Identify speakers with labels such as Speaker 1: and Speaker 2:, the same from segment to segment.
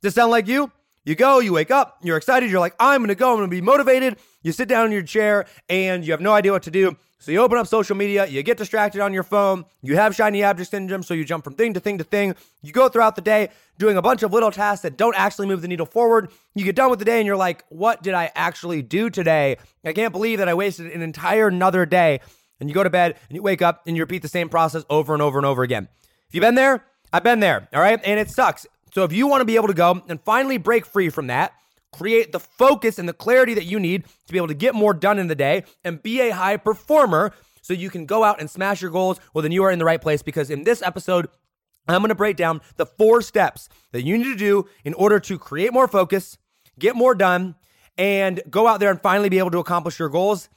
Speaker 1: Does this sound like you? You go, you wake up, you're excited, you're like, I'm gonna go, I'm gonna be motivated. You sit down in your chair and you have no idea what to do. So you open up social media, you get distracted on your phone, you have shiny object syndrome, so you jump from thing to thing to thing. You go throughout the day doing a bunch of little tasks that don't actually move the needle forward. You get done with the day and you're like, what did I actually do today? I can't believe that I wasted an entire another day. And you go to bed and you wake up and you repeat the same process over and over and over again. If you've been there, I've been there, all right? And it sucks. So if you want to be able to go and finally break free from that, create the focus and the clarity that you need to be able to get more done in the day and be a high performer so you can go out and smash your goals, well, then you are in the right place because in this episode, I'm going to break down the four steps that you need to do in order to create more focus, get more done, and go out there and finally be able to accomplish your goals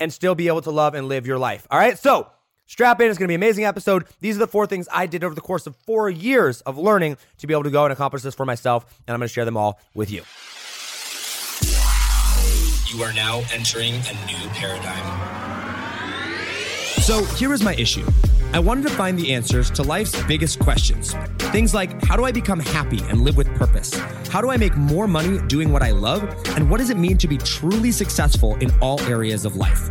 Speaker 1: and still be able to love and live your life. All right. So, strap in. It's going to be an amazing episode. These are the four things I did over the course of four years of learning to be able to go and accomplish this for myself. And I'm going to share them all with you.
Speaker 2: You are now entering a new paradigm.
Speaker 3: So here is my issue. I wanted to find the answers to life's biggest questions. Things like how do I become happy and live with purpose? How do I make more money doing what I love? And what does it mean to be truly successful in all areas of life?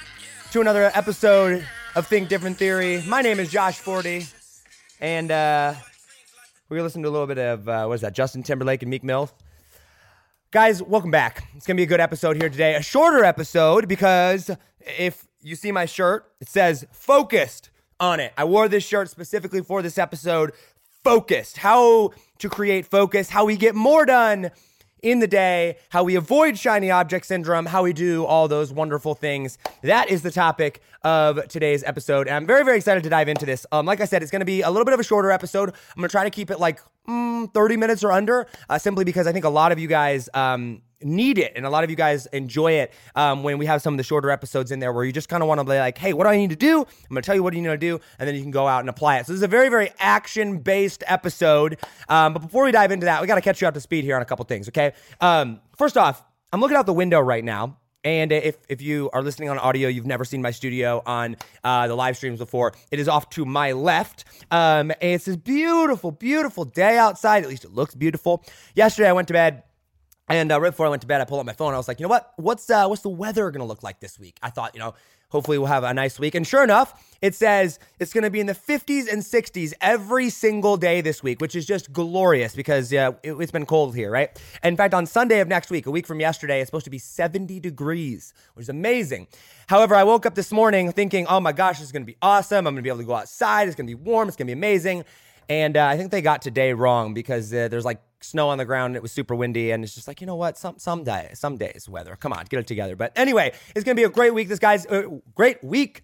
Speaker 1: to another episode of Think Different Theory. My name is Josh Forti, and uh, we're gonna listen to a little bit of uh, what is that? Justin Timberlake and Meek Mill. Guys, welcome back. It's gonna be a good episode here today. A shorter episode because if you see my shirt, it says focused on it. I wore this shirt specifically for this episode. Focused. How to create focus, how we get more done in the day, how we avoid shiny object syndrome, how we do all those wonderful things. That is the topic of today's episode. And I'm very, very excited to dive into this. Um, like I said, it's going to be a little bit of a shorter episode. I'm going to try to keep it like mm, 30 minutes or under, uh, simply because I think a lot of you guys, um, need it and a lot of you guys enjoy it um, when we have some of the shorter episodes in there where you just kind of want to be like hey what do i need to do i'm going to tell you what you need to do and then you can go out and apply it so this is a very very action based episode um, but before we dive into that we got to catch you up to speed here on a couple things okay um, first off i'm looking out the window right now and if, if you are listening on audio, you've never seen my studio on uh, the live streams before, it is off to my left. Um, and it's this beautiful, beautiful day outside. At least it looks beautiful. Yesterday, I went to bed and uh, right before I went to bed, I pulled out my phone. I was like, you know what? What's uh, what's the weather gonna look like this week? I thought, you know, hopefully we'll have a nice week. And sure enough, it says it's gonna be in the 50s and 60s every single day this week, which is just glorious because uh, it, has been cold here, right? in fact, on Sunday of next week, a week from yesterday, it's supposed to be 70 degrees, which is amazing. However, I woke up this morning thinking, oh my gosh, this is gonna be awesome. I'm gonna be able to go outside. It's gonna be warm. It's gonna be amazing. And uh, I think they got today wrong because uh, there's like snow on the ground. It was super windy, and it's just like you know what? Some some day, some days weather. Come on, get it together. But anyway, it's gonna be a great week. This guy's uh, great week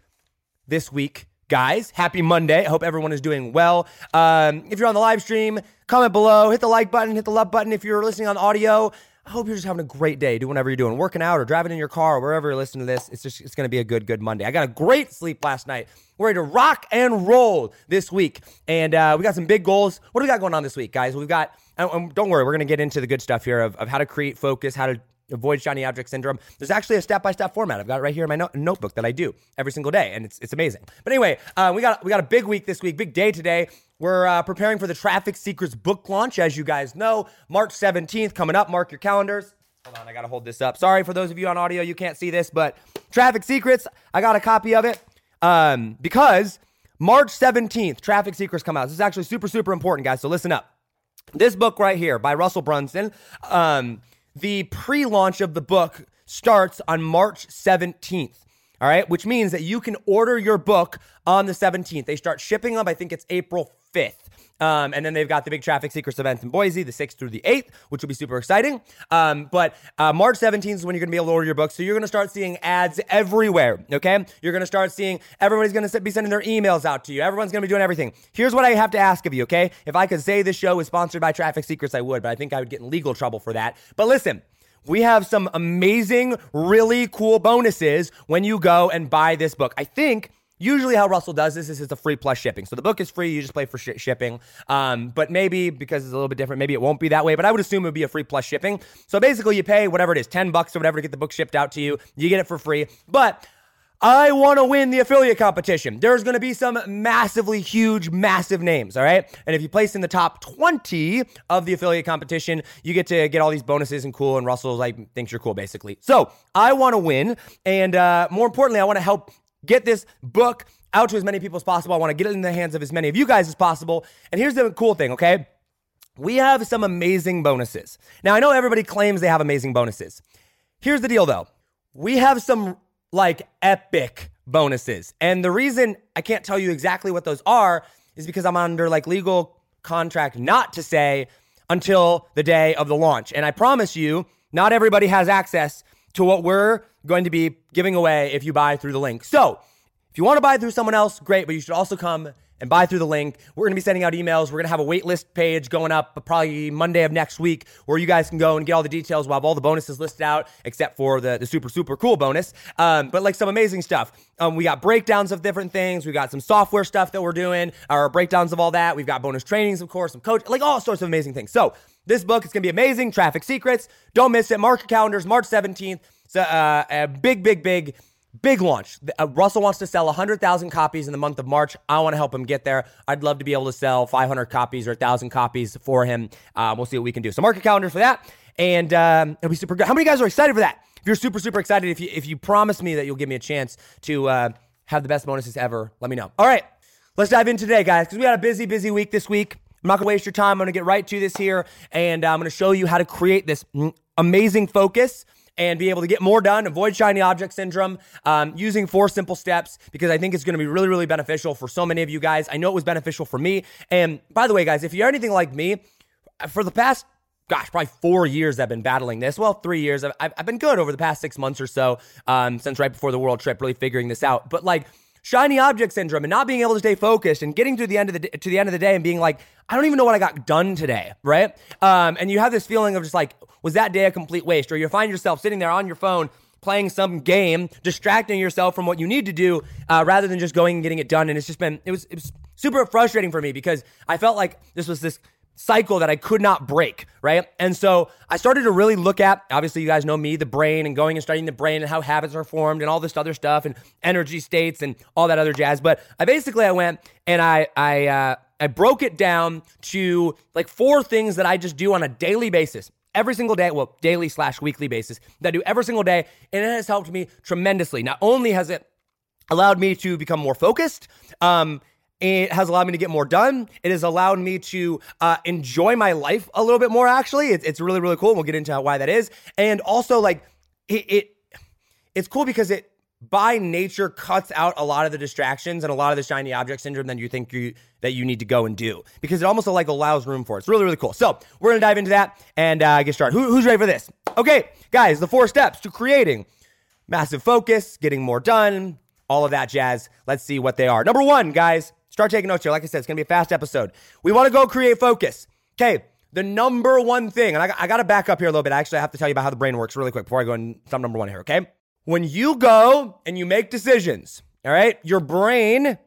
Speaker 1: this week, guys. Happy Monday. I hope everyone is doing well. Um, if you're on the live stream, comment below, hit the like button, hit the love button. If you're listening on audio. I hope you're just having a great day. Do whatever you're doing, working out or driving in your car or wherever you're listening to this. It's just it's gonna be a good, good Monday. I got a great sleep last night. We're ready to rock and roll this week, and uh, we got some big goals. What do we got going on this week, guys? We've got. And don't worry, we're gonna get into the good stuff here of, of how to create focus, how to avoid shiny object syndrome. There's actually a step by step format. I've got it right here in my no- notebook that I do every single day, and it's it's amazing. But anyway, uh, we got we got a big week this week, big day today. We're uh, preparing for the Traffic Secrets book launch, as you guys know, March 17th coming up. Mark your calendars. Hold on, I gotta hold this up. Sorry for those of you on audio, you can't see this, but Traffic Secrets, I got a copy of it um, because March 17th, Traffic Secrets come out. This is actually super, super important, guys. So listen up. This book right here by Russell Brunson, um, the pre launch of the book starts on March 17th. All right, which means that you can order your book on the 17th. They start shipping them, I think it's April 5th. Um, and then they've got the big Traffic Secrets event in Boise, the 6th through the 8th, which will be super exciting. Um, but uh, March 17th is when you're going to be able to order your book. So you're going to start seeing ads everywhere, okay? You're going to start seeing everybody's going to be sending their emails out to you. Everyone's going to be doing everything. Here's what I have to ask of you, okay? If I could say this show is sponsored by Traffic Secrets, I would, but I think I would get in legal trouble for that. But listen, we have some amazing, really cool bonuses when you go and buy this book. I think Usually, how Russell does this is it's a free plus shipping. So the book is free. You just pay for sh- shipping. Um, but maybe because it's a little bit different, maybe it won't be that way. But I would assume it would be a free plus shipping. So basically, you pay whatever it is, ten bucks or whatever to get the book shipped out to you. You get it for free. But I want to win the affiliate competition. There's going to be some massively huge, massive names, all right? And if you place in the top 20 of the affiliate competition, you get to get all these bonuses and cool, and Russell like thinks you're cool, basically. So I want to win, and uh, more importantly, I want to help get this book out to as many people as possible. I want to get it in the hands of as many of you guys as possible. And here's the cool thing, okay? We have some amazing bonuses. Now, I know everybody claims they have amazing bonuses. Here's the deal though. We have some like epic bonuses. And the reason I can't tell you exactly what those are is because I'm under like legal contract not to say until the day of the launch. And I promise you, not everybody has access to what we're going to be giving away if you buy through the link. So, if you want to buy through someone else, great, but you should also come and buy through the link. We're going to be sending out emails. We're going to have a waitlist page going up probably Monday of next week where you guys can go and get all the details. We'll have all the bonuses listed out except for the, the super, super cool bonus. Um, but like some amazing stuff. Um, we got breakdowns of different things. We got some software stuff that we're doing, our breakdowns of all that. We've got bonus trainings, of course, some coach, like all sorts of amazing things. So this book is going to be amazing. Traffic Secrets. Don't miss it. Mark your calendars, March 17th. It's a, uh, a big, big, big, big launch. Uh, Russell wants to sell 100,000 copies in the month of March. I want to help him get there. I'd love to be able to sell 500 copies or 1,000 copies for him. Uh, we'll see what we can do. So mark your calendar for that, and um, it'll be super good. How many guys are excited for that? If you're super, super excited, if you if you promise me that you'll give me a chance to uh, have the best bonuses ever, let me know. All right, let's dive in today, guys, because we had a busy, busy week this week. I'm not gonna waste your time. I'm gonna get right to this here, and I'm gonna show you how to create this amazing focus and be able to get more done, avoid shiny object syndrome um, using four simple steps because I think it's going to be really, really beneficial for so many of you guys. I know it was beneficial for me. And by the way, guys, if you're anything like me, for the past gosh, probably four years I've been battling this. Well, three years. I've, I've been good over the past six months or so um, since right before the world trip, really figuring this out. But like, shiny object syndrome and not being able to stay focused and getting to the end of the to the end of the day and being like, I don't even know what I got done today, right? Um, and you have this feeling of just like, was that day a complete waste? Or you find yourself sitting there on your phone playing some game, distracting yourself from what you need to do, uh, rather than just going and getting it done. And it's just been it was it was super frustrating for me because I felt like this was this cycle that I could not break, right? And so I started to really look at, obviously, you guys know me, the brain, and going and studying the brain and how habits are formed and all this other stuff and energy states and all that other jazz. But I basically I went and I I uh, I broke it down to like four things that I just do on a daily basis. Every single day, well, daily slash weekly basis that I do every single day. And it has helped me tremendously. Not only has it allowed me to become more focused, um, it has allowed me to get more done. It has allowed me to uh, enjoy my life a little bit more. Actually, it's, it's really really cool. We'll get into why that is, and also like it, it it's cool because it by nature cuts out a lot of the distractions and a lot of the shiny object syndrome that you think you that you need to go and do because it almost like allows room for it. It's really really cool. So we're gonna dive into that and uh, get started. Who, who's ready for this? Okay, guys, the four steps to creating massive focus, getting more done, all of that jazz. Let's see what they are. Number one, guys, Start taking notes here. Like I said, it's going to be a fast episode. We want to go create focus. Okay. The number one thing, and I, I got to back up here a little bit. Actually, I have to tell you about how the brain works really quick before I go in some number one here. Okay. When you go and you make decisions, all right, your brain,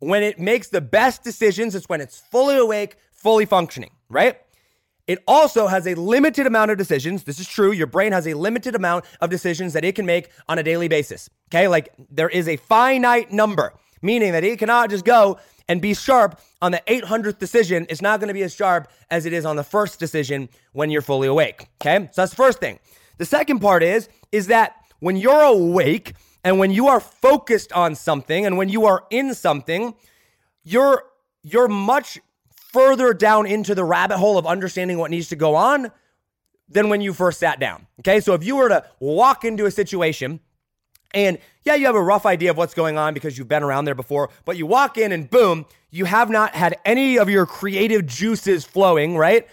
Speaker 1: when it makes the best decisions, it's when it's fully awake, fully functioning, right? It also has a limited amount of decisions. This is true. Your brain has a limited amount of decisions that it can make on a daily basis. Okay. Like there is a finite number meaning that he cannot just go and be sharp on the 800th decision. It's not going to be as sharp as it is on the first decision when you're fully awake. Okay, so that's the first thing. The second part is is that when you're awake and when you are focused on something and when you are in something, you're you're much further down into the rabbit hole of understanding what needs to go on than when you first sat down. Okay, so if you were to walk into a situation And yeah, you have a rough idea of what's going on because you've been around there before, but you walk in and boom, you have not had any of your creative juices flowing, right?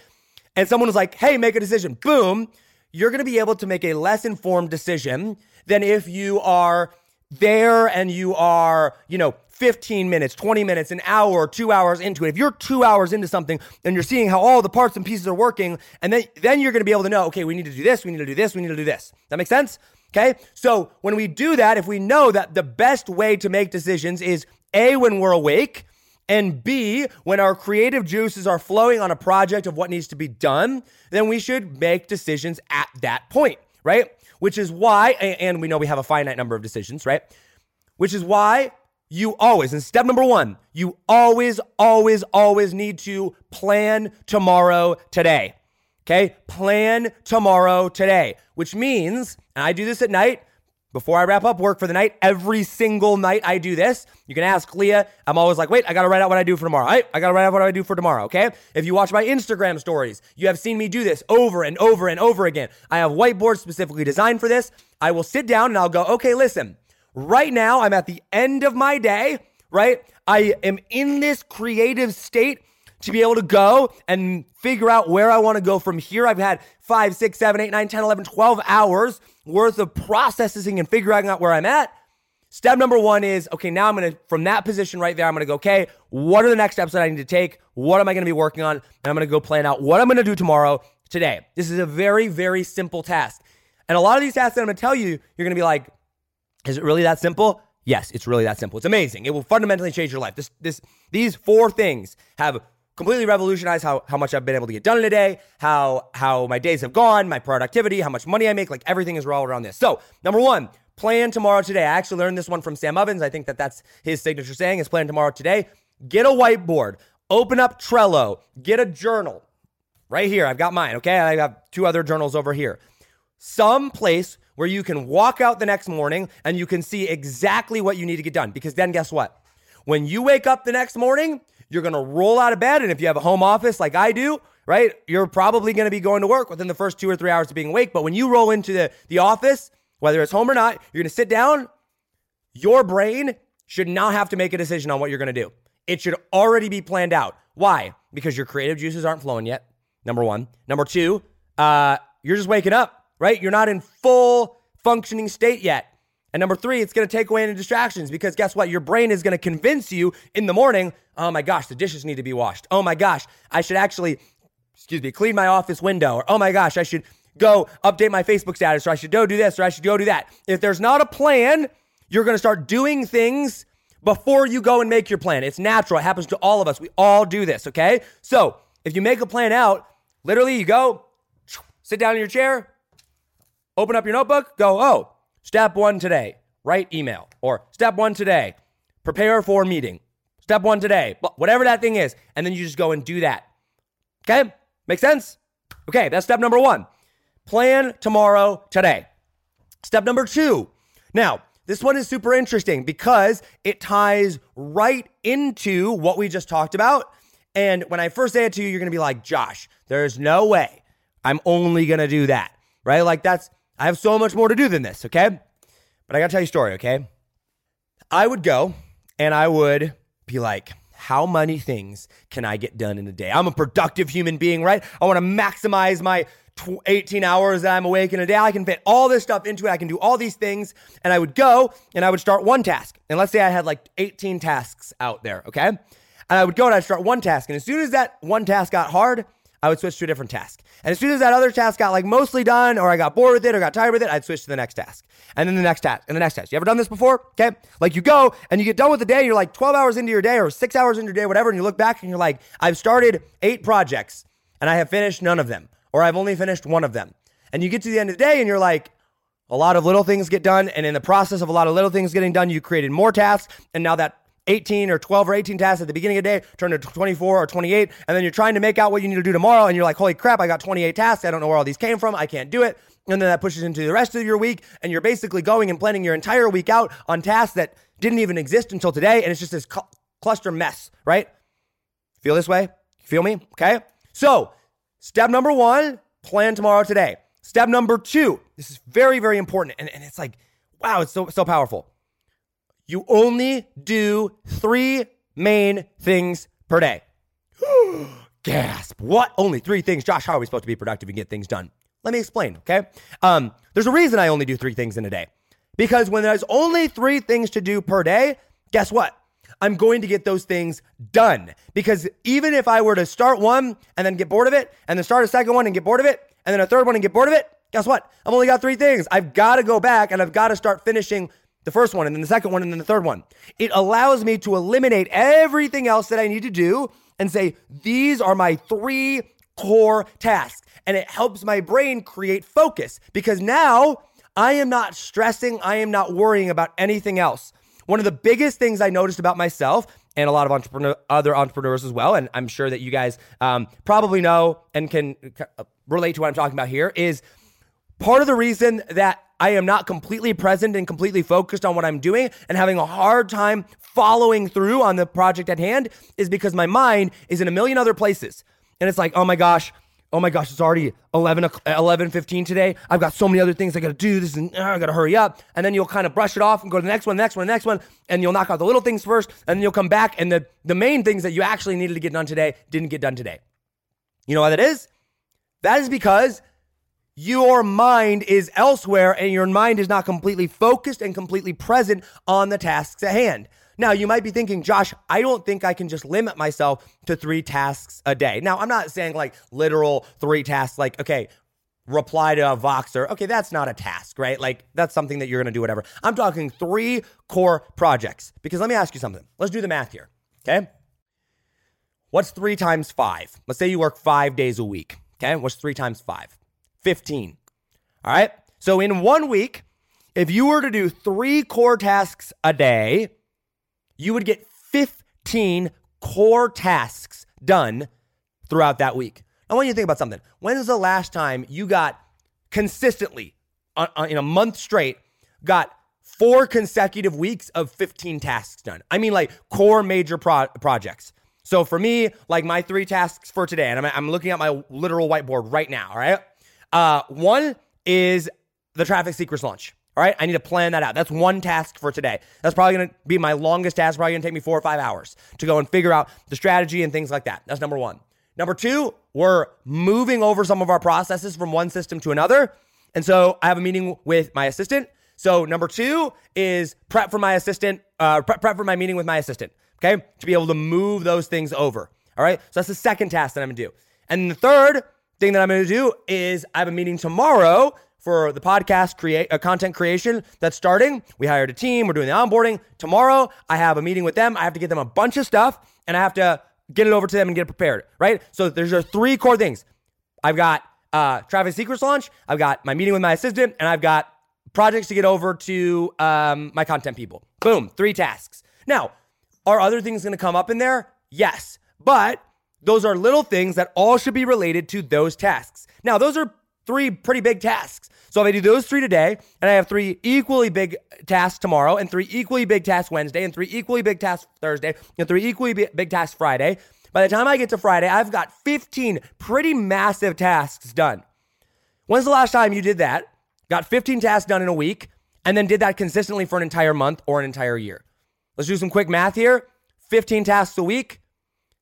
Speaker 1: And someone was like, hey, make a decision. Boom, you're gonna be able to make a less informed decision than if you are there and you are, you know, 15 minutes, 20 minutes, an hour, two hours into it. If you're two hours into something and you're seeing how all the parts and pieces are working, and then, then you're gonna be able to know, okay, we need to do this, we need to do this, we need to do this. That makes sense? Okay. So when we do that, if we know that the best way to make decisions is A, when we're awake, and B, when our creative juices are flowing on a project of what needs to be done, then we should make decisions at that point, right? Which is why, and we know we have a finite number of decisions, right? Which is why you always, and step number one, you always, always, always need to plan tomorrow today. Okay? Plan tomorrow today, which means, and I do this at night before I wrap up work for the night. Every single night I do this. You can ask Leah. I'm always like, wait, I gotta write out what I do for tomorrow. I, I gotta write out what I do for tomorrow, okay? If you watch my Instagram stories, you have seen me do this over and over and over again. I have whiteboards specifically designed for this. I will sit down and I'll go, okay, listen, right now I'm at the end of my day, right? I am in this creative state to be able to go and figure out where I want to go from here. I've had five, six, seven, eight, nine, 10, 11, 12 hours worth of processing and figuring out where I'm at. Step number one is okay, now I'm gonna, from that position right there, I'm gonna go, okay, what are the next steps that I need to take? What am I gonna be working on? And I'm gonna go plan out what I'm gonna do tomorrow, today. This is a very, very simple task. And a lot of these tasks that I'm gonna tell you, you're gonna be like, is it really that simple? Yes, it's really that simple. It's amazing. It will fundamentally change your life. This, this, these four things have completely revolutionized how, how much I've been able to get done in a day, how how my days have gone, my productivity, how much money I make. Like everything is all around this. So number one, plan tomorrow today. I actually learned this one from Sam Ovens. I think that that's his signature saying is plan tomorrow today. Get a whiteboard, open up Trello, get a journal. Right here, I've got mine. Okay, I have two other journals over here. Some place where you can walk out the next morning and you can see exactly what you need to get done. Because then guess what? When you wake up the next morning, you're going to roll out of bed. And if you have a home office like I do, right, you're probably going to be going to work within the first two or three hours of being awake. But when you roll into the, the office, whether it's home or not, you're going to sit down. Your brain should not have to make a decision on what you're going to do. It should already be planned out. Why? Because your creative juices aren't flowing yet. Number one. Number two, uh, you're just waking up, right? You're not in full functioning state yet. And number three, it's going to take away any distractions because guess what? Your brain is going to convince you in the morning, oh my gosh, the dishes need to be washed. Oh my gosh, I should actually, excuse me, clean my office window. Or oh my gosh, I should go update my Facebook status or I should go do this or I should go do that. If there's not a plan, you're going to start doing things before you go and make your plan. It's natural. It happens to all of us. We all do this, okay? So if you make a plan out, literally you go, sit down in your chair, open up your notebook, go, oh, Step one today, write email. Or step one today, prepare for meeting. Step one today, whatever that thing is. And then you just go and do that. Okay? Make sense? Okay, that's step number one. Plan tomorrow today. Step number two. Now, this one is super interesting because it ties right into what we just talked about. And when I first say it to you, you're going to be like, Josh, there's no way I'm only going to do that, right? Like that's I have so much more to do than this, okay? But I gotta tell you a story, okay? I would go and I would be like, how many things can I get done in a day? I'm a productive human being, right? I wanna maximize my 18 hours that I'm awake in a day. I can fit all this stuff into it. I can do all these things. And I would go and I would start one task. And let's say I had like 18 tasks out there, okay? And I would go and I'd start one task. And as soon as that one task got hard, I would switch to a different task. And as soon as that other task got like mostly done, or I got bored with it, or got tired with it, I'd switch to the next task. And then the next task, and the next task. You ever done this before? Okay. Like you go and you get done with the day, you're like 12 hours into your day, or six hours into your day, whatever, and you look back and you're like, I've started eight projects and I have finished none of them, or I've only finished one of them. And you get to the end of the day and you're like, a lot of little things get done. And in the process of a lot of little things getting done, you created more tasks. And now that 18 or 12 or 18 tasks at the beginning of the day turn to 24 or 28 and then you're trying to make out what you need to do tomorrow and you're like holy crap i got 28 tasks. I don't know where all these came from. I can't do it. And then that pushes into the rest of your week and you're basically going and planning your entire week out on tasks that didn't even exist until today and it's just this cl- cluster mess right? Feel this way? Feel me? Okay? So step number one plan tomorrow today. Step number two this is very very important and, and it's like Wow, it's so so powerful. You only do three main things per day. Gasp. What? Only three things. Josh, how are we supposed to be productive and get things done? Let me explain, okay? Um, there's a reason I only do three things in a day. Because when there's only three things to do per day, guess what? I'm going to get those things done. Because even if I were to start one and then get bored of it, and then start a second one and get bored of it, and then a third one and get bored of it, guess what? I've only got three things. I've got to go back and I've got to start finishing the first one and then the second one and then the third one. It allows me to eliminate everything else that I need to do and say, these are my three core tasks. And it helps my brain create focus because now I am not stressing, I am not worrying about anything else. One of the biggest things I noticed about myself and a lot of entrepreneur, other entrepreneurs as well, and I'm sure that you guys um, probably know and can relate to what I'm talking about here, is part of the reason that I am not completely present and completely focused on what I'm doing and having a hard time following through on the project at hand is because my mind is in a million other places. And it's like, oh my gosh, oh my gosh, it's already 11, 11 15 today. I've got so many other things I got to do. This is, uh, I got to hurry up. And then you'll kind of brush it off and go to the next one, next one, next one. And you'll knock out the little things first. And then you'll come back. And the, the main things that you actually needed to get done today didn't get done today. You know why that is? That is because your mind is elsewhere and your mind is not completely focused and completely present on the tasks at hand. Now, you might be thinking, Josh, I don't think I can just limit myself to three tasks a day. Now, I'm not saying like literal three tasks, like, okay, reply to a Voxer. Okay, that's not a task, right? Like, that's something that you're gonna do, whatever. I'm talking three core projects because let me ask you something. Let's do the math here, okay? What's three times five? Let's say you work five days a week, okay? What's three times five? 15. All right. So in one week, if you were to do three core tasks a day, you would get 15 core tasks done throughout that week. I want you to think about something. When is the last time you got consistently uh, uh, in a month straight, got four consecutive weeks of 15 tasks done? I mean, like core major pro- projects. So for me, like my three tasks for today, and I'm, I'm looking at my literal whiteboard right now, all right? Uh, one is the traffic secrets launch. All right, I need to plan that out. That's one task for today. That's probably going to be my longest task. Probably going to take me four or five hours to go and figure out the strategy and things like that. That's number one. Number two, we're moving over some of our processes from one system to another. And so I have a meeting with my assistant. So number two is prep for my assistant, uh, prep, prep for my meeting with my assistant. Okay, to be able to move those things over. All right, so that's the second task that I'm gonna do. And the third thing that I'm gonna do is I have a meeting tomorrow for the podcast create a uh, content creation that's starting. We hired a team. We're doing the onboarding. Tomorrow, I have a meeting with them. I have to get them a bunch of stuff and I have to get it over to them and get it prepared, right? So there's your three core things. I've got uh, Traffic Secrets launch. I've got my meeting with my assistant, and I've got projects to get over to um, my content people. Boom, three tasks. Now, are other things going to come up in there? Yes, but those are little things that all should be related to those tasks. Now, those are three pretty big tasks. So if I do those three today, and I have three equally big tasks tomorrow, and three equally big tasks Wednesday, and three equally big tasks Thursday, and three equally big tasks Friday, by the time I get to Friday, I've got 15 pretty massive tasks done. When's the last time you did that? Got 15 tasks done in a week, and then did that consistently for an entire month or an entire year? Let's do some quick math here 15 tasks a week,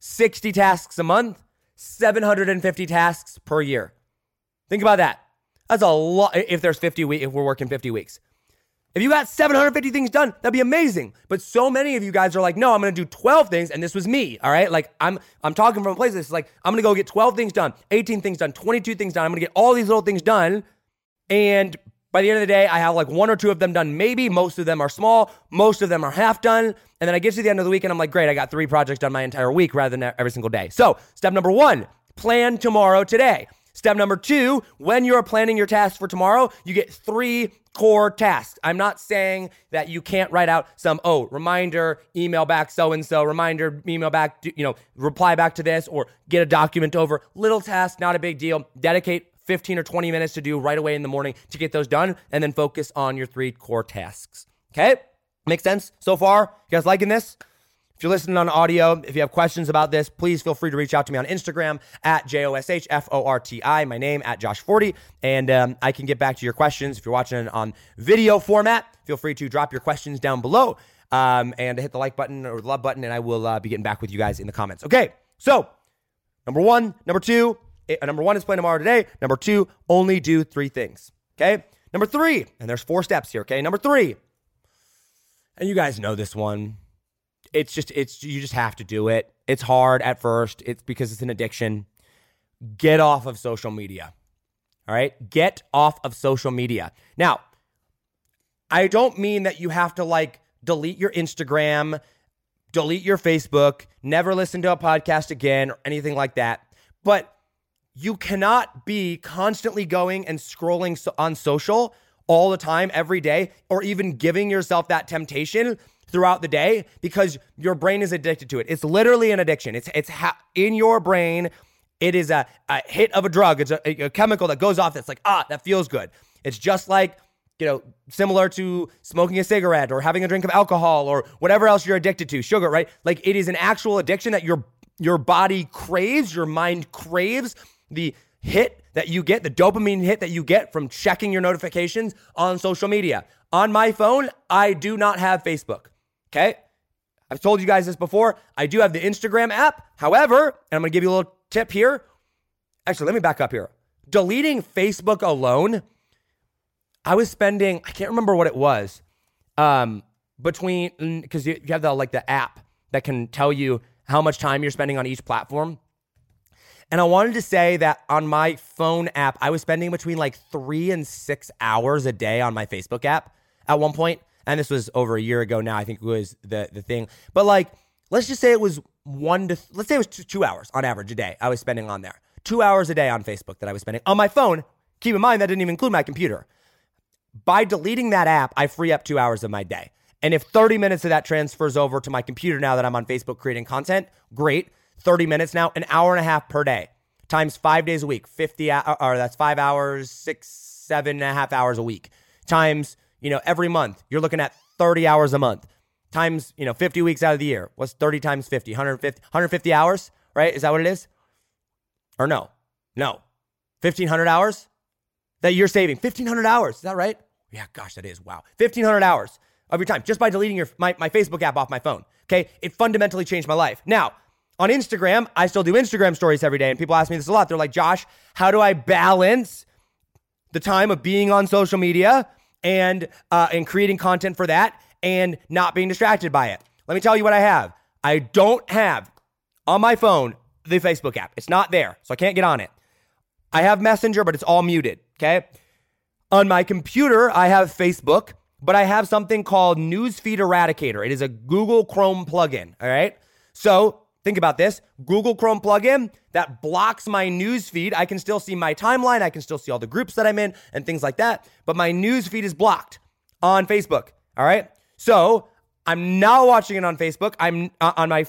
Speaker 1: 60 tasks a month, 750 tasks per year. Think about that. That's a lot if there's 50 weeks, if we're working 50 weeks. If you got 750 things done, that'd be amazing. But so many of you guys are like, no, I'm gonna do 12 things, and this was me. All right. Like I'm I'm talking from a place that's like, I'm gonna go get 12 things done, 18 things done, 22 things done. I'm gonna get all these little things done. And by the end of the day, I have like one or two of them done, maybe. Most of them are small, most of them are half done. And then I get to the end of the week and I'm like, great, I got three projects done my entire week rather than every single day. So, step number one, plan tomorrow today. Step number two, when you're planning your tasks for tomorrow, you get three core tasks. I'm not saying that you can't write out some, oh, reminder, email back so and so, reminder, email back, you know, reply back to this, or get a document over. Little task, not a big deal. Dedicate 15 or 20 minutes to do right away in the morning to get those done, and then focus on your three core tasks. Okay? Makes sense so far? You guys liking this? If you're listening on audio, if you have questions about this, please feel free to reach out to me on Instagram at J O S H F O R T I, my name at Josh Forti, and um, I can get back to your questions. If you're watching on video format, feel free to drop your questions down below um, and hit the like button or the love button, and I will uh, be getting back with you guys in the comments. Okay, so number one, number two, uh, number one is play tomorrow today. Number two, only do three things. Okay, number three, and there's four steps here. Okay, number three, and you guys know this one it's just it's you just have to do it. It's hard at first. It's because it's an addiction. Get off of social media. All right? Get off of social media. Now, I don't mean that you have to like delete your Instagram, delete your Facebook, never listen to a podcast again or anything like that. But you cannot be constantly going and scrolling on social all the time every day or even giving yourself that temptation throughout the day because your brain is addicted to it. It's literally an addiction. It's it's ha- in your brain. It is a, a hit of a drug. It's a, a chemical that goes off that's like, ah, that feels good. It's just like, you know, similar to smoking a cigarette or having a drink of alcohol or whatever else you're addicted to, sugar, right? Like it is an actual addiction that your your body craves, your mind craves the hit that you get, the dopamine hit that you get from checking your notifications on social media. On my phone, I do not have Facebook. Okay. I've told you guys this before. I do have the Instagram app. However, and I'm going to give you a little tip here. Actually, let me back up here. Deleting Facebook alone, I was spending, I can't remember what it was, um, between, because you, you have the, like the app that can tell you how much time you're spending on each platform. And I wanted to say that on my phone app, I was spending between like three and six hours a day on my Facebook app at one point and this was over a year ago now. I think it was the the thing. But like, let's just say it was one to let's say it was two, two hours on average a day I was spending on there. Two hours a day on Facebook that I was spending on my phone. Keep in mind that didn't even include my computer. By deleting that app, I free up two hours of my day. And if 30 minutes of that transfers over to my computer now that I'm on Facebook creating content, great. 30 minutes now, an hour and a half per day times five days a week, 50, uh, uh, or that's five hours, six, seven and a half hours a week times you know, every month, you're looking at 30 hours a month times, you know, 50 weeks out of the year. What's 30 times 50? 150, 150 hours, right? Is that what it is? Or no? No. 1,500 hours that you're saving. 1,500 hours. Is that right? Yeah, gosh, that is. Wow. 1,500 hours of your time just by deleting your my, my Facebook app off my phone. Okay. It fundamentally changed my life. Now, on Instagram, I still do Instagram stories every day. And people ask me this a lot. They're like, Josh, how do I balance the time of being on social media and uh, and creating content for that and not being distracted by it. Let me tell you what I have. I don't have on my phone the Facebook app. It's not there, so I can't get on it. I have Messenger, but it's all muted. Okay. On my computer, I have Facebook, but I have something called Newsfeed Eradicator. It is a Google Chrome plugin. All right. So Think about this Google Chrome plugin that blocks my news feed. I can still see my timeline, I can still see all the groups that I'm in and things like that, but my news feed is blocked on Facebook. All right. So I'm not watching it on Facebook. I'm uh, on my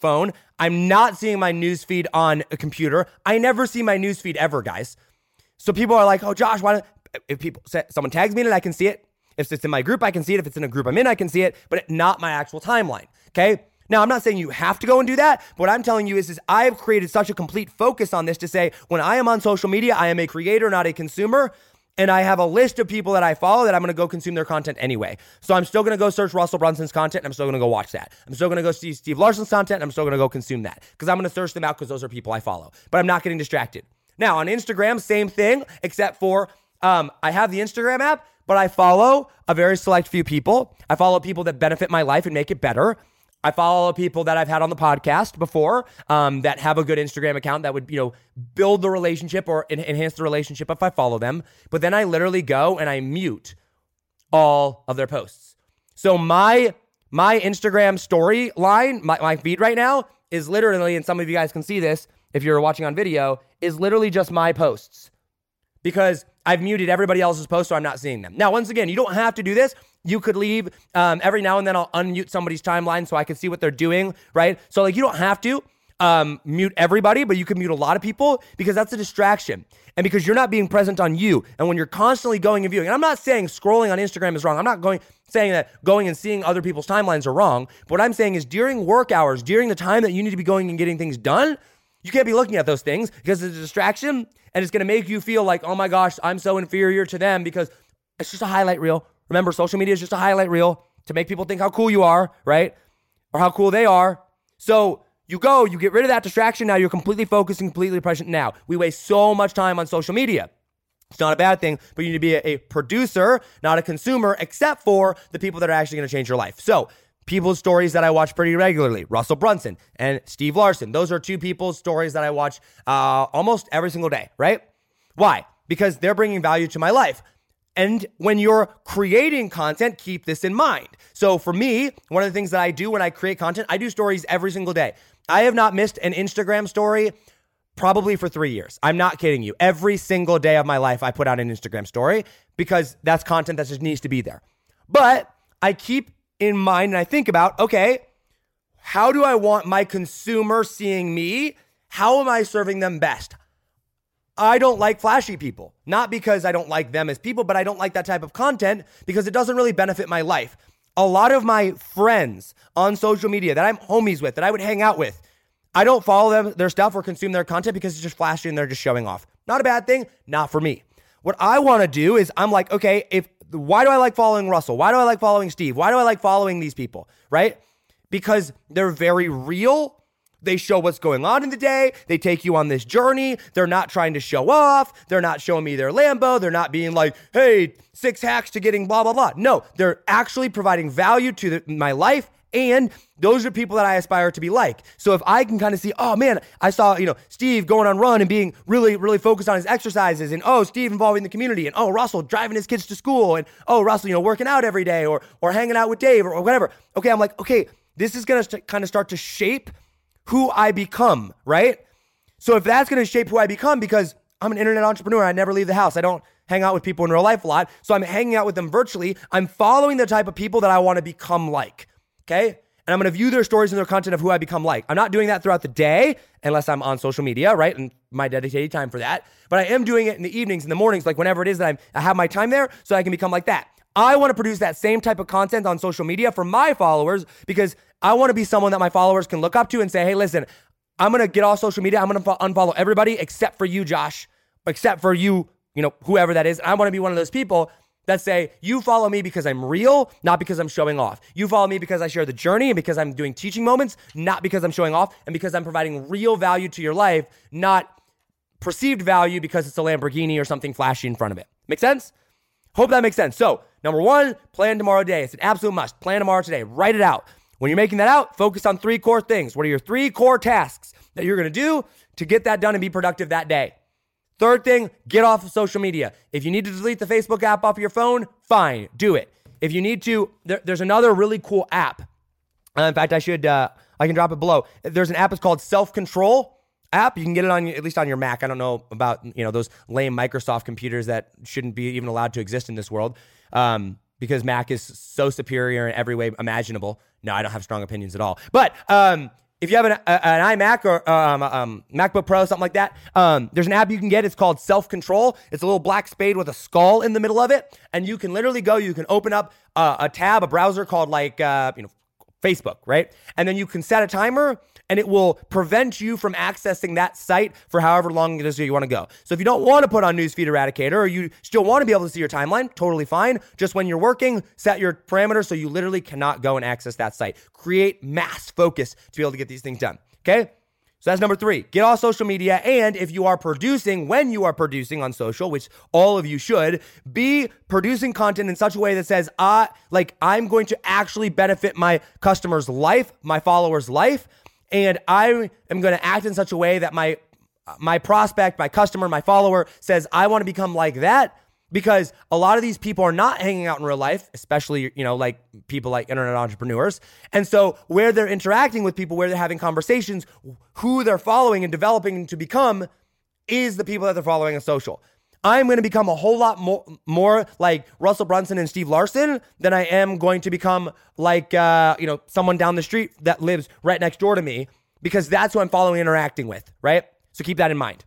Speaker 1: phone. I'm not seeing my news feed on a computer. I never see my news feed ever, guys. So people are like, "Oh, Josh, why?" Don't, if people someone tags me in it, I can see it. If it's in my group, I can see it. If it's in a group I'm in, I can see it, but not my actual timeline. Okay. Now, I'm not saying you have to go and do that. But what I'm telling you is, is I have created such a complete focus on this to say when I am on social media, I am a creator, not a consumer. And I have a list of people that I follow that I'm to go consume their content anyway. So I'm still to go search Russell Brunson's content I'm still to go watch that. I'm still to go see Steve Larsen's content I'm still to go consume that because I'm to search them out because those are people I follow. But I'm not getting distracted. Now, on Instagram, same thing, except for um, I have the Instagram app, but I follow a very select few people. I follow people that benefit my life and make it better. I follow people that I've had on the podcast before um, that have a good Instagram account that would, you know, build the relationship or en- enhance the relationship if I follow them. But then I literally go and I mute all of their posts. So my my Instagram story line, my, my feed right now is literally, and some of you guys can see this if you're watching on video, is literally just my posts because I've muted everybody else's posts, so I'm not seeing them. Now, once again, you don't have to do this. You could leave um, every now and then. I'll unmute somebody's timeline so I can see what they're doing, right? So like, you don't have to. um, mute everybody, but you can mute a lot of people because that's a distraction. And because you're not being present on you. And when you're constantly going and viewing, and I'm not saying scrolling on Instagram is wrong. I'm not going saying that going and seeing other people's timelines are wrong. But what I'm saying is during work hours, during the time that you need to be going and getting things done, you can't be looking at those things because it's a distraction and it's going to make you feel like, oh my gosh, I'm so inferior to them because it's just a highlight reel. Remember, social media is just a highlight reel to make people think how cool you are, right? Or how cool they are. So you go, you get rid of that distraction. Now you're completely focused and completely present now. We waste so much time on social media. It's not a bad thing, but you need to be a, a producer, not a consumer, except for the people that are actually going to change your life. So, people's stories that I watch pretty regularly Russell Brunson and Steve Larsen. Those are two people's stories that I watch uh, almost every single day, right? Why? Because they're bringing value to my life. And when you're creating content, keep this in mind. So for me, one of the things that I do when I create content, I do stories every single day. I have not missed an Instagram story probably for three years. I'm not kidding you. Every single day of my life, I put out an Instagram story because that's content that just needs to be there. But I keep in mind and I think about, okay, how do I want my consumer seeing me? How am I serving them best? I don't like flashy people. Not because I don't like them as people, but I don't like that type of content because it doesn't really benefit my life. A lot of my friends on social media that I'm homies with, that I would hang out with, I don't follow them, their stuff or consume their content because it's just flashy and they're just showing off. Not a bad thing, not for me. What I want to do is I'm like, okay, if why do I like following Russell? Why do I like following Steve? Why do I like following these people? Right? Because they're very real they show what's going on in the day. They take you on this journey. They're not trying to show off. They're not showing me their Lambo. They're not being like, hey, six hacks to getting blah, blah, blah. No, they're actually providing value to the, my life. And those are people that I aspire to be like. So if I can kind of see, oh man, I saw, you know, Steve going on run and being really, really focused on his exercises, and oh, Steve involving the community, and oh, Russell driving his kids to school, and oh, Russell, you know, working out every day or or hanging out with Dave or, or whatever. Okay, I'm like, okay, this is gonna st- kind of start to shape who I become, right? So if that's going to shape who I become, because I'm an internet entrepreneur, I never leave the house. I don't hang out with people in real life a lot. So I'm hanging out with them virtually. I'm following the type of people that I want to become like. Okay. And I'm going to view their stories and their content of who I become like. I'm not doing that throughout the day unless I'm on social media, right? And my dedicated time for that. But I am doing it in the evenings, in the mornings, like whenever it is that I'm, I have my time there so I can become like that. I want to produce that same type of content on social media for my followers because I want to be someone that my followers can look up to and say, hey, listen, I'm going to get off social media. I'm going to unfollow everybody except for you, Josh, except for you, you know, whoever that is. I want to be one of those people that say, you follow me because I'm real, not because I'm showing off. You follow me because I share the journey and because I'm doing teaching moments, not because I'm showing off and because I'm providing real value to your life, not perceived value because it's a Lamborghini or something flashy in front of it. Make sense? Hope that makes sense. So, number one, plan tomorrow today. It's an absolute must. Plan tomorrow today. Write it out. When you're making that out, focus on three core things. What are your three core tasks that you're going to do to get that done and be productive that day? Third thing, get off of social media. If you need to delete the Facebook app off your phone, fine, do it. If you need to, there, there's another really cool app. Uh, in fact, I should, uh, I can drop it below. There's an app. It's called Self Control app. You can get it on at least on your Mac. I don't know about you know those lame Microsoft computers that shouldn't be even allowed to exist in this world um, because Mac is so superior in every way imaginable. No, I don't have strong opinions at all. But um, if you have an, an iMac or um, um, MacBook Pro, something like that, um, there's an app you can get. It's called Self Control. It's a little black spade with a skull in the middle of it, and you can literally go. You can open up uh, a tab, a browser called like uh, you know Facebook, right? And then you can set a timer and it will prevent you from accessing that site for however long it is you want to go. So if you don't want to put on Newsfeed Eradicator or you still want to be able to see your timeline, totally fine. Just when you're working, set your parameters so you literally cannot go and access that site. Create mass focus to be able to get these things done. Okay? So that's number three. Get off social media. And if you are producing, when you are producing on social, which all of you should, be producing content in such a way that says, uh, like, I'm going to actually benefit my customer's life, my followers' life and I am going to act in such a way that my my prospect, my customer, my follower says I want to become like that because a lot of these people are not hanging out in real life, especially, you know, like people like internet entrepreneurs. And so where they're interacting with people, where they're having conversations, who they're following and developing to become is the people that they're following on social. I'm going to become a whole lot more, more like Russell Brunson and Steve Larsen than I am going to become like, uh, you know, someone down the street that lives right next door to me because that's who I'm following and interacting with, right? So keep that in mind.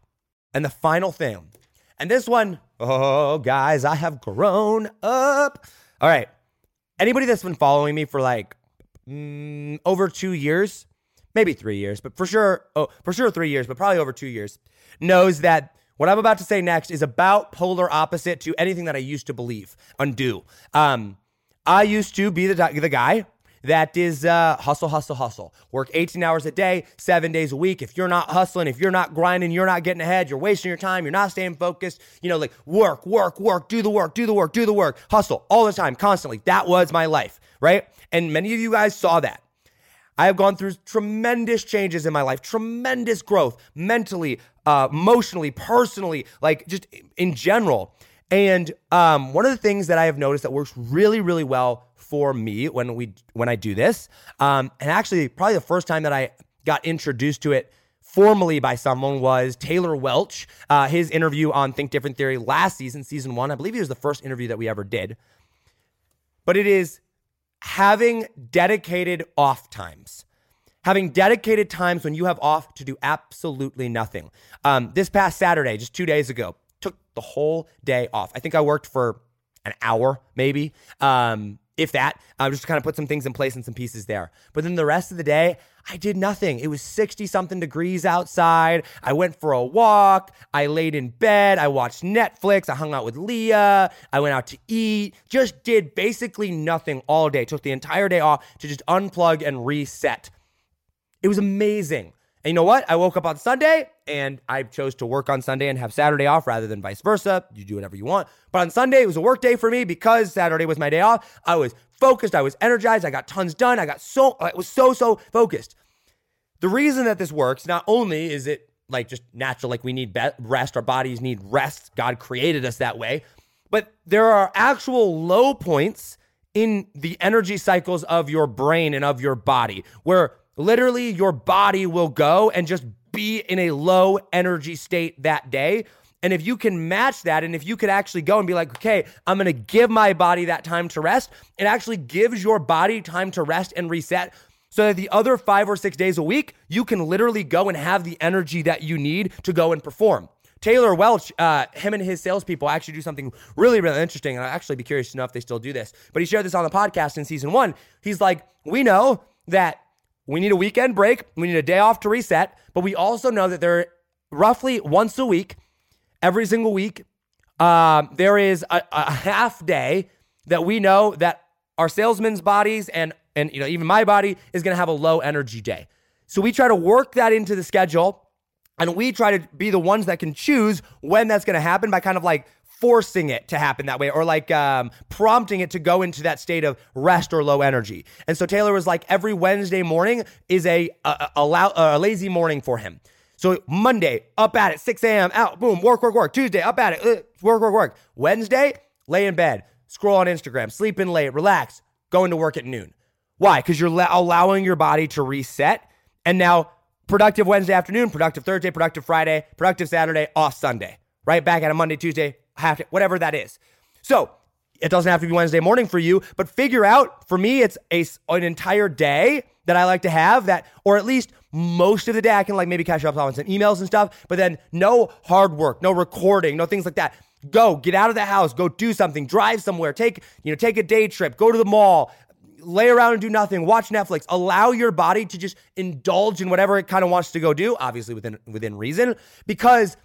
Speaker 1: And the final thing, and this one, oh, guys, I have grown up. All right. Anybody that's been following me for like mm, over two years, maybe three years, but for sure, oh, for sure three years, but probably over two years, knows that what I'm about to say next is about polar opposite to anything that I used to believe, undo. Um, I used to be the, the guy that is uh, hustle, hustle, hustle. Work 18 hours a day, seven days a week. If you're not hustling, if you're not grinding, you're not getting ahead, you're wasting your time, you're not staying focused. You know, like work, work, work, do the work, do the work, do the work, hustle all the time, constantly. That was my life, right? And many of you guys saw that. I have gone through tremendous changes in my life, tremendous growth mentally, uh, emotionally, personally, like just in general. And um, one of the things that I have noticed that works really, really well for me when we when I do this, um, and actually probably the first time that I got introduced to it formally by someone was Taylor Welch. Uh, his interview on Think Different Theory last season, season one, I believe he was the first interview that we ever did. But it is having dedicated off times. Having dedicated times when you have off to do absolutely nothing. Um, this past Saturday, just two days ago, took the whole day off. I think I worked for an hour, maybe, um, if that. I just kind of put some things in place and some pieces there. But then the rest of the day, I did nothing. It was 60 something degrees outside. I went for a walk. I laid in bed. I watched Netflix. I hung out with Leah. I went out to eat. Just did basically nothing all day. Took the entire day off to just unplug and reset. It was amazing. And you know what? I woke up on Sunday and I chose to work on Sunday and have Saturday off rather than vice versa. You do whatever you want. But on Sunday, it was a work day for me because Saturday was my day off. I was focused. I was energized. I got tons done. I got so, I was so, so focused. The reason that this works, not only is it like just natural, like we need rest, our bodies need rest. God created us that way. But there are actual low points in the energy cycles of your brain and of your body where Literally, your body will go and just be in a low energy state that day. And if you can match that, and if you could actually go and be like, okay, I'm gonna give my body that time to rest, it actually gives your body time to rest and reset. So that the other five or six days a week, you can literally go and have the energy that you need to go and perform. Taylor Welch, uh, him and his salespeople actually do something really, really interesting. And I'd actually be curious to know if they still do this. But he shared this on the podcast in season one. He's like, we know that we need a weekend break. We need a day off to reset. But we also know that there roughly once a week, every single week, um, there is a, a half day that we know that our salesmen's bodies and and you know even my body is going to have a low energy day. So we try to work that into the schedule and we try to be the ones that can choose when that's going to happen by kind of like forcing it to happen that way or like um, prompting it to go into that state of rest or low energy. And so Taylor was like, every Wednesday morning is a, a, a, a lazy morning for him. So Monday, up at it, 6 a.m., out, boom, work, work, work. Tuesday, up at it, uh, work, work, work. Wednesday, lay in bed, scroll on Instagram, sleep in late, relax, going to work at noon. Why? Because you're la- allowing your body to reset. And now, productive Wednesday afternoon, productive Thursday, productive Friday, productive Saturday, off Sunday. Right back at a Monday, Tuesday, have to, whatever that is. So it doesn't have to be Wednesday morning for you, but figure out for me, it's a, an entire day that I like to have that, or at least most of the day I can like maybe catch up on some emails and stuff, but then no hard work, no recording, no things like that. Go get out of the house, go do something, drive somewhere, take, you know, take a day trip, go to the mall, lay around and do nothing, watch Netflix, allow your body to just indulge in whatever it kind of wants to go do, obviously within within reason, because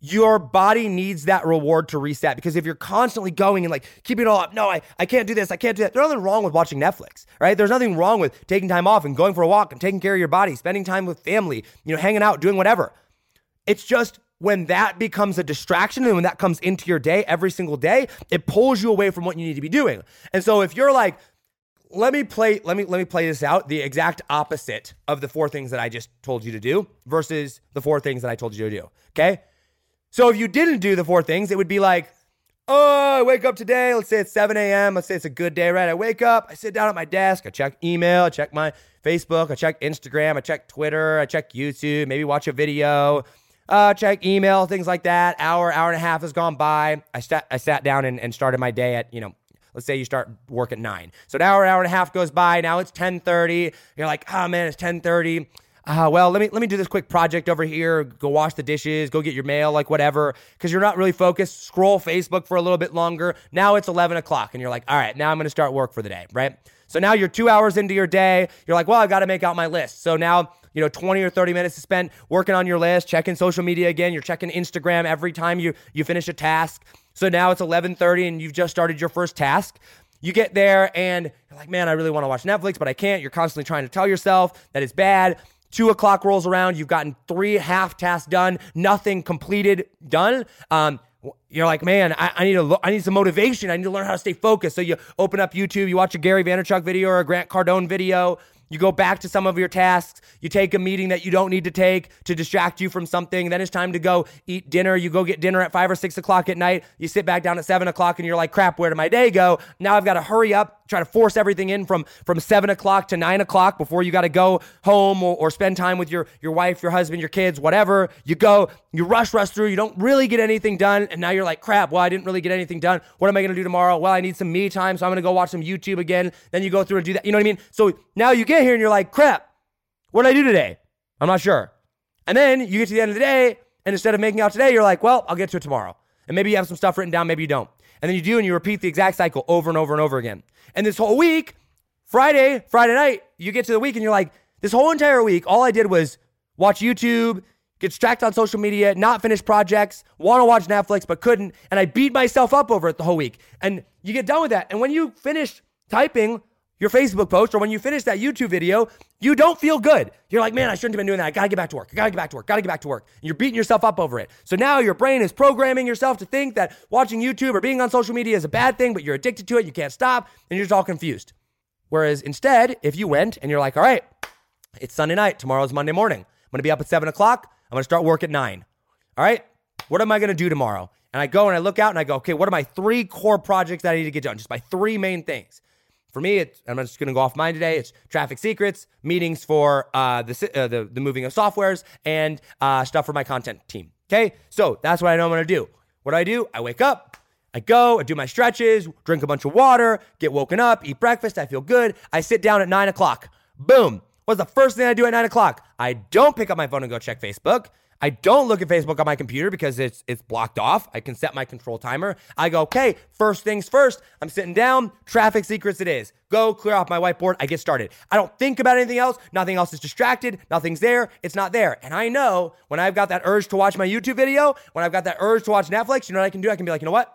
Speaker 1: your body needs that reward to reset because if you're constantly going and like keeping it all up, no, I, I can't do this, I can't do that. There's nothing wrong with watching Netflix, right? There's nothing wrong with taking time off and going for a walk and taking care of your body, spending time with family, you know, hanging out, doing whatever. It's just when that becomes a distraction and when that comes into your day every single day, it pulls you away from what you need to be doing. And so if you're like, let me play let me let me play this out the exact opposite of the four things that I just told you to do versus the four things that I told you to do. Okay? So if you didn't do the four things, it would be like, oh, I wake up today. Let's say it's 7 a.m. Let's say it's a good day, right? I wake up, I sit down at my desk, I check email, I check my Facebook, I check Instagram, I check Twitter, I check YouTube, maybe watch a video, uh, check email, things like that. Hour, hour and a half has gone by. I sat, I sat down and, and started my day at, you know, let's say you start work at nine. So an hour, hour and a half goes by. Now it's 1030. You're like, oh man, it's 1030. Ah, well, let me let me do this quick project over here. Go wash the dishes, go get your mail, like whatever, because you're not really focused. Scroll Facebook for a little bit longer. Now it's 11 o'clock, and you're like, all right, now I'm going to start work for the day, right? So now you're two hours into your day. You're like, well, I've got to make out my list. So now you know 20 or 30 minutes to spend working on your list checking social media again you're checking instagram every time you you finish a task so now it's 11:30 and you've just started your first task you get there and you're like man i really want to watch netflix but i can't you're constantly trying to tell yourself that it's bad Two o'clock rolls around, you've gotten three half tasks done, nothing completed done. Um, you're like, man, I, I, need a, I need some motivation. I need to learn how to stay focused. So you open up YouTube, you watch a Gary Vaynerchuk video or a Grant Cardone video, you go back to some of your tasks. You take a meeting that you don't need to take to distract you from something. Then it's time to go eat dinner. You go get dinner at five or six o'clock at night. You sit back down at seven o'clock and you're like, crap, where did my day go? Now I've got to hurry up, try to force everything in from, from seven o'clock to nine o'clock before you got to go home or, or spend time with your, your wife, your husband, your kids, whatever. You go, you rush, rush through. You don't really get anything done. And now you're like, crap, well, I didn't really get anything done. What am I going to do tomorrow? Well, I need some me time. So I'm going to go watch some YouTube again. Then you go through and do that. You know what I mean? So now you get here and you're like, crap, what did I do today? I'm not sure. And then you get to the end of the day, and instead of making out today, you're like, well, I'll get to it tomorrow. And maybe you have some stuff written down, maybe you don't. And then you do, and you repeat the exact cycle over and over and over again. And this whole week, Friday, Friday night, you get to the week, and you're like, this whole entire week, all I did was watch YouTube, get distracted on social media, not finish projects, want to watch Netflix, but couldn't. And I beat myself up over it the whole week. And you get done with that. And when you finish typing your Facebook post or when you finish that YouTube video, you don't feel good. You're like, man, I shouldn't have been doing that. I gotta get back to work. I gotta get back to work. Gotta get back to work. And you're beating yourself up over it. So now your brain is programming yourself to think that watching YouTube or being on social media is a bad thing, but you're addicted to it. You can't stop, and you're just all confused. Whereas instead, if you went and you're like, all right, it's Sunday night. Tomorrow's Monday morning. I'm gonna be up at seven o'clock. I'm gonna start work at nine. All right, what am I gonna do tomorrow? And I go and I look out and I go, okay, what are my three core projects that I need to get done? Just my three main things. For me, it's, I'm just going to go off mine today. It's traffic secrets, meetings for uh, the, uh, the, the moving of softwares, and uh, stuff for my content team. Okay, so that's what I know I'm going to do. What do I do? I wake up, I go, I do my stretches, drink a bunch of water, get woken up, eat breakfast. I feel good. I sit down at nine o'clock. Boom. What's the first thing I do at nine o'clock? I don't pick up my phone and go check Facebook. I don't look at Facebook on my computer because it's it's blocked off. I can set my control timer. I go, okay, first things first. I'm sitting down. Traffic secrets it is. Go clear off my whiteboard. I get started. I don't think about anything else. Nothing else is distracted. Nothing's there. It's not there. And I know when I've got that urge to watch my YouTube video, when I've got that urge to watch Netflix, you know what I can do? I can be like, you know what?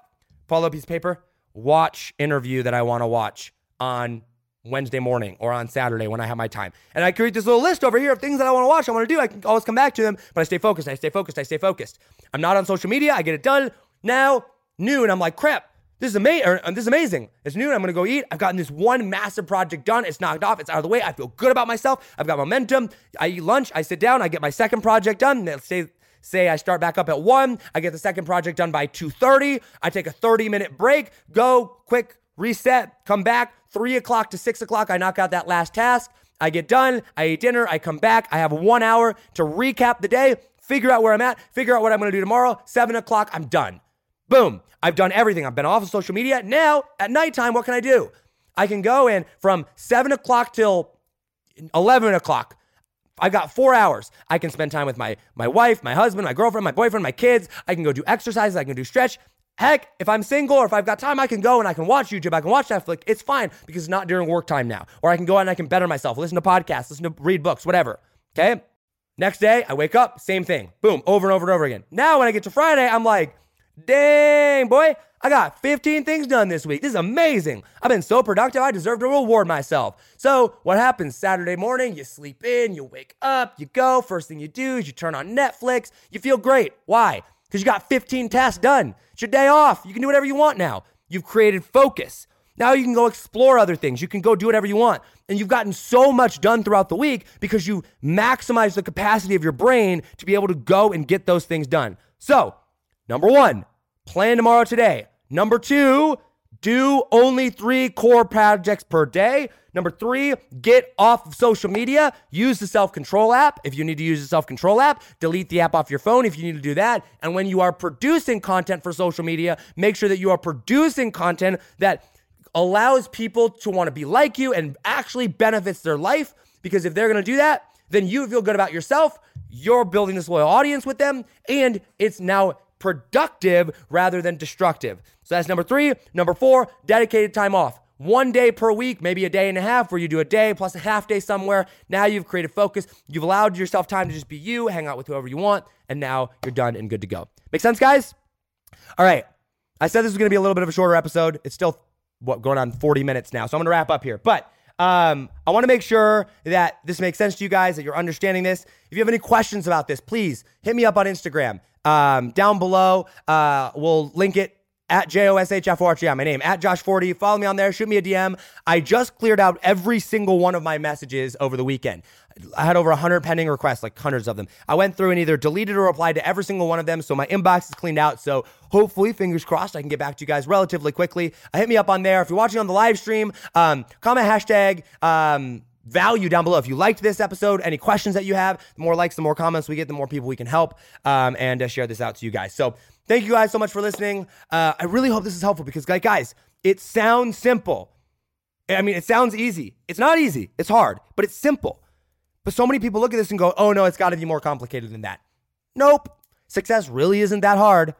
Speaker 1: Up a piece of paper, watch interview that I want to watch on Wednesday morning or on Saturday when I have my time. And I create this little list over here of things that I want to watch, I want to do. I can always come back to them, but I stay focused. I stay focused. I stay focused. I'm not on social media. I get it done now, noon. I'm like, crap. This is amazing. This is amazing. It's noon. I'm gonna go eat. I've gotten this one massive project done. It's knocked off. It's out of the way. I feel good about myself. I've got momentum. I eat lunch. I sit down. I get my second project done. Let's say say I start back up at 1, I get the second project done by 2:30. I take a 30 minute break, go quick reset, come back, three o'clock to six o'clock, I knock out that last task. I get done, I eat dinner, I come back, I have one hour to recap the day, figure out where I'm at, figure out what I'm gonna do tomorrow. Seven o'clock, I'm done. Boom. I've done everything. I've been off of social media. Now, at nighttime, what can I do? I can go in from seven o'clock till 11 o'clock. I got four hours. I can spend time with my my wife, my husband, my girlfriend, my boyfriend, my kids. I can go do exercises. I can do stretch. Heck, if I'm single or if I've got time, I can go and I can watch YouTube. I can watch Netflix. It's fine because it's not during work time now. Or I can go out and I can better myself, listen to podcasts, listen to read books, whatever. Okay. Next day, I wake up, same thing. Boom, over and over and over again. Now, when I get to Friday, I'm like, dang, boy, I got 15 things done this week. This is amazing. I've been so productive. I deserve to reward myself. So, what happens Saturday morning? You sleep in, you wake up, you go. First thing you do is you turn on Netflix. You feel great. Why? Because you got 15 tasks done. It's your day off. You can do whatever you want now. You've created focus. Now you can go explore other things. You can go do whatever you want. And you've gotten so much done throughout the week because you maximize the capacity of your brain to be able to go and get those things done. So, number one, plan tomorrow today. Number two, do only three core projects per day. Number three, get off of social media. Use the self control app if you need to use the self control app. Delete the app off your phone if you need to do that. And when you are producing content for social media, make sure that you are producing content that allows people to want to be like you and actually benefits their life. Because if they're going to do that, then you feel good about yourself. You're building this loyal audience with them, and it's now productive rather than destructive. So that's number three. Number four, dedicated time off. One day per week, maybe a day and a half, where you do a day plus a half day somewhere. Now you've created focus. You've allowed yourself time to just be you, hang out with whoever you want, and now you're done and good to go. Make sense, guys? All right. I said this was going to be a little bit of a shorter episode. It's still what going on 40 minutes now, so I'm going to wrap up here. But um, I want to make sure that this makes sense to you guys, that you're understanding this. If you have any questions about this, please hit me up on Instagram. Um, down below, uh, we'll link it at J O S H F O R T I, my name, at Josh Forti. Follow me on there, shoot me a DM. I just cleared out every single one of my messages over the weekend. I had over 100 pending requests, like hundreds of them. I went through and either deleted or replied to every single one of them. So my inbox is cleaned out. So hopefully, fingers crossed, I can get back to you guys relatively quickly. Uh, hit me up on there. If you're watching on the live stream, um, comment hashtag. Um, value down below. If you liked this episode, any questions that you have, the more likes, the more comments we get, the more people we can help um, and uh, share this out to you guys. So thank you guys so much for listening. Uh, I really hope this is helpful because, like, guys, it sounds simple. I mean, it sounds easy. It's not easy. It's hard, but it's simple. But so many people look at this and go, oh no, it's got to be more complicated than that. Nope. Success really isn't that hard.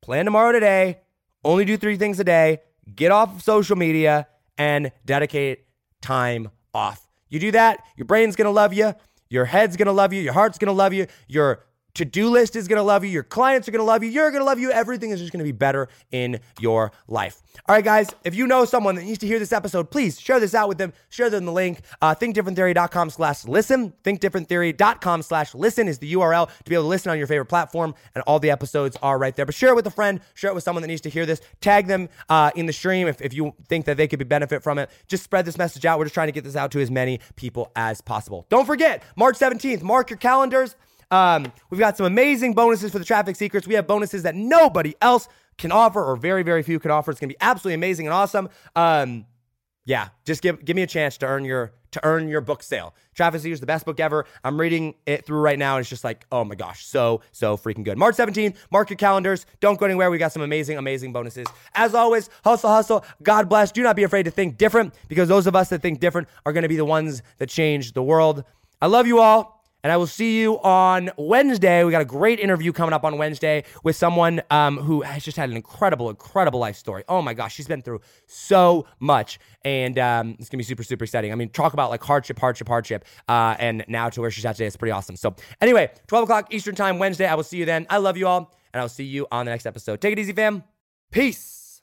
Speaker 1: Plan tomorrow today. Only do three things a day. Get off of social media and dedicate time off. You do that, your brain's gonna love you, your head's gonna love you, your heart's gonna love you, your to do list is gonna love you, your clients are gonna love you, you're gonna love you, everything is just gonna be better in your life. All right, guys, if you know someone that needs to hear this episode, please share this out with them, share them the link. Uh, thinkdifferenttheory.com slash listen. Thinkdifferenttheory.com slash listen is the URL to be able to listen on your favorite platform, and all the episodes are right there. But share it with a friend, share it with someone that needs to hear this, tag them uh, in the stream if, if you think that they could be benefit from it. Just spread this message out. We're just trying to get this out to as many people as possible. Don't forget, March 17th, mark your calendars. Um, we've got some amazing bonuses for the traffic secrets. We have bonuses that nobody else can offer, or very, very few can offer. It's gonna be absolutely amazing and awesome. Um, yeah, just give give me a chance to earn your to earn your book sale. Traffic Secrets, the best book ever. I'm reading it through right now, and it's just like, oh my gosh, so so freaking good. March 17th, mark your calendars. Don't go anywhere. We got some amazing, amazing bonuses. As always, hustle, hustle. God bless. Do not be afraid to think different, because those of us that think different are going to be the ones that change the world. I love you all. And I will see you on Wednesday. We got a great interview coming up on Wednesday with someone um, who has just had an incredible, incredible life story. Oh my gosh, she's been through so much. And um, it's going to be super, super exciting. I mean, talk about like hardship, hardship, hardship. Uh, and now to where she's at today, is pretty awesome. So, anyway, 12 o'clock Eastern Time, Wednesday. I will see you then. I love you all. And I'll see you on the next episode. Take it easy, fam. Peace.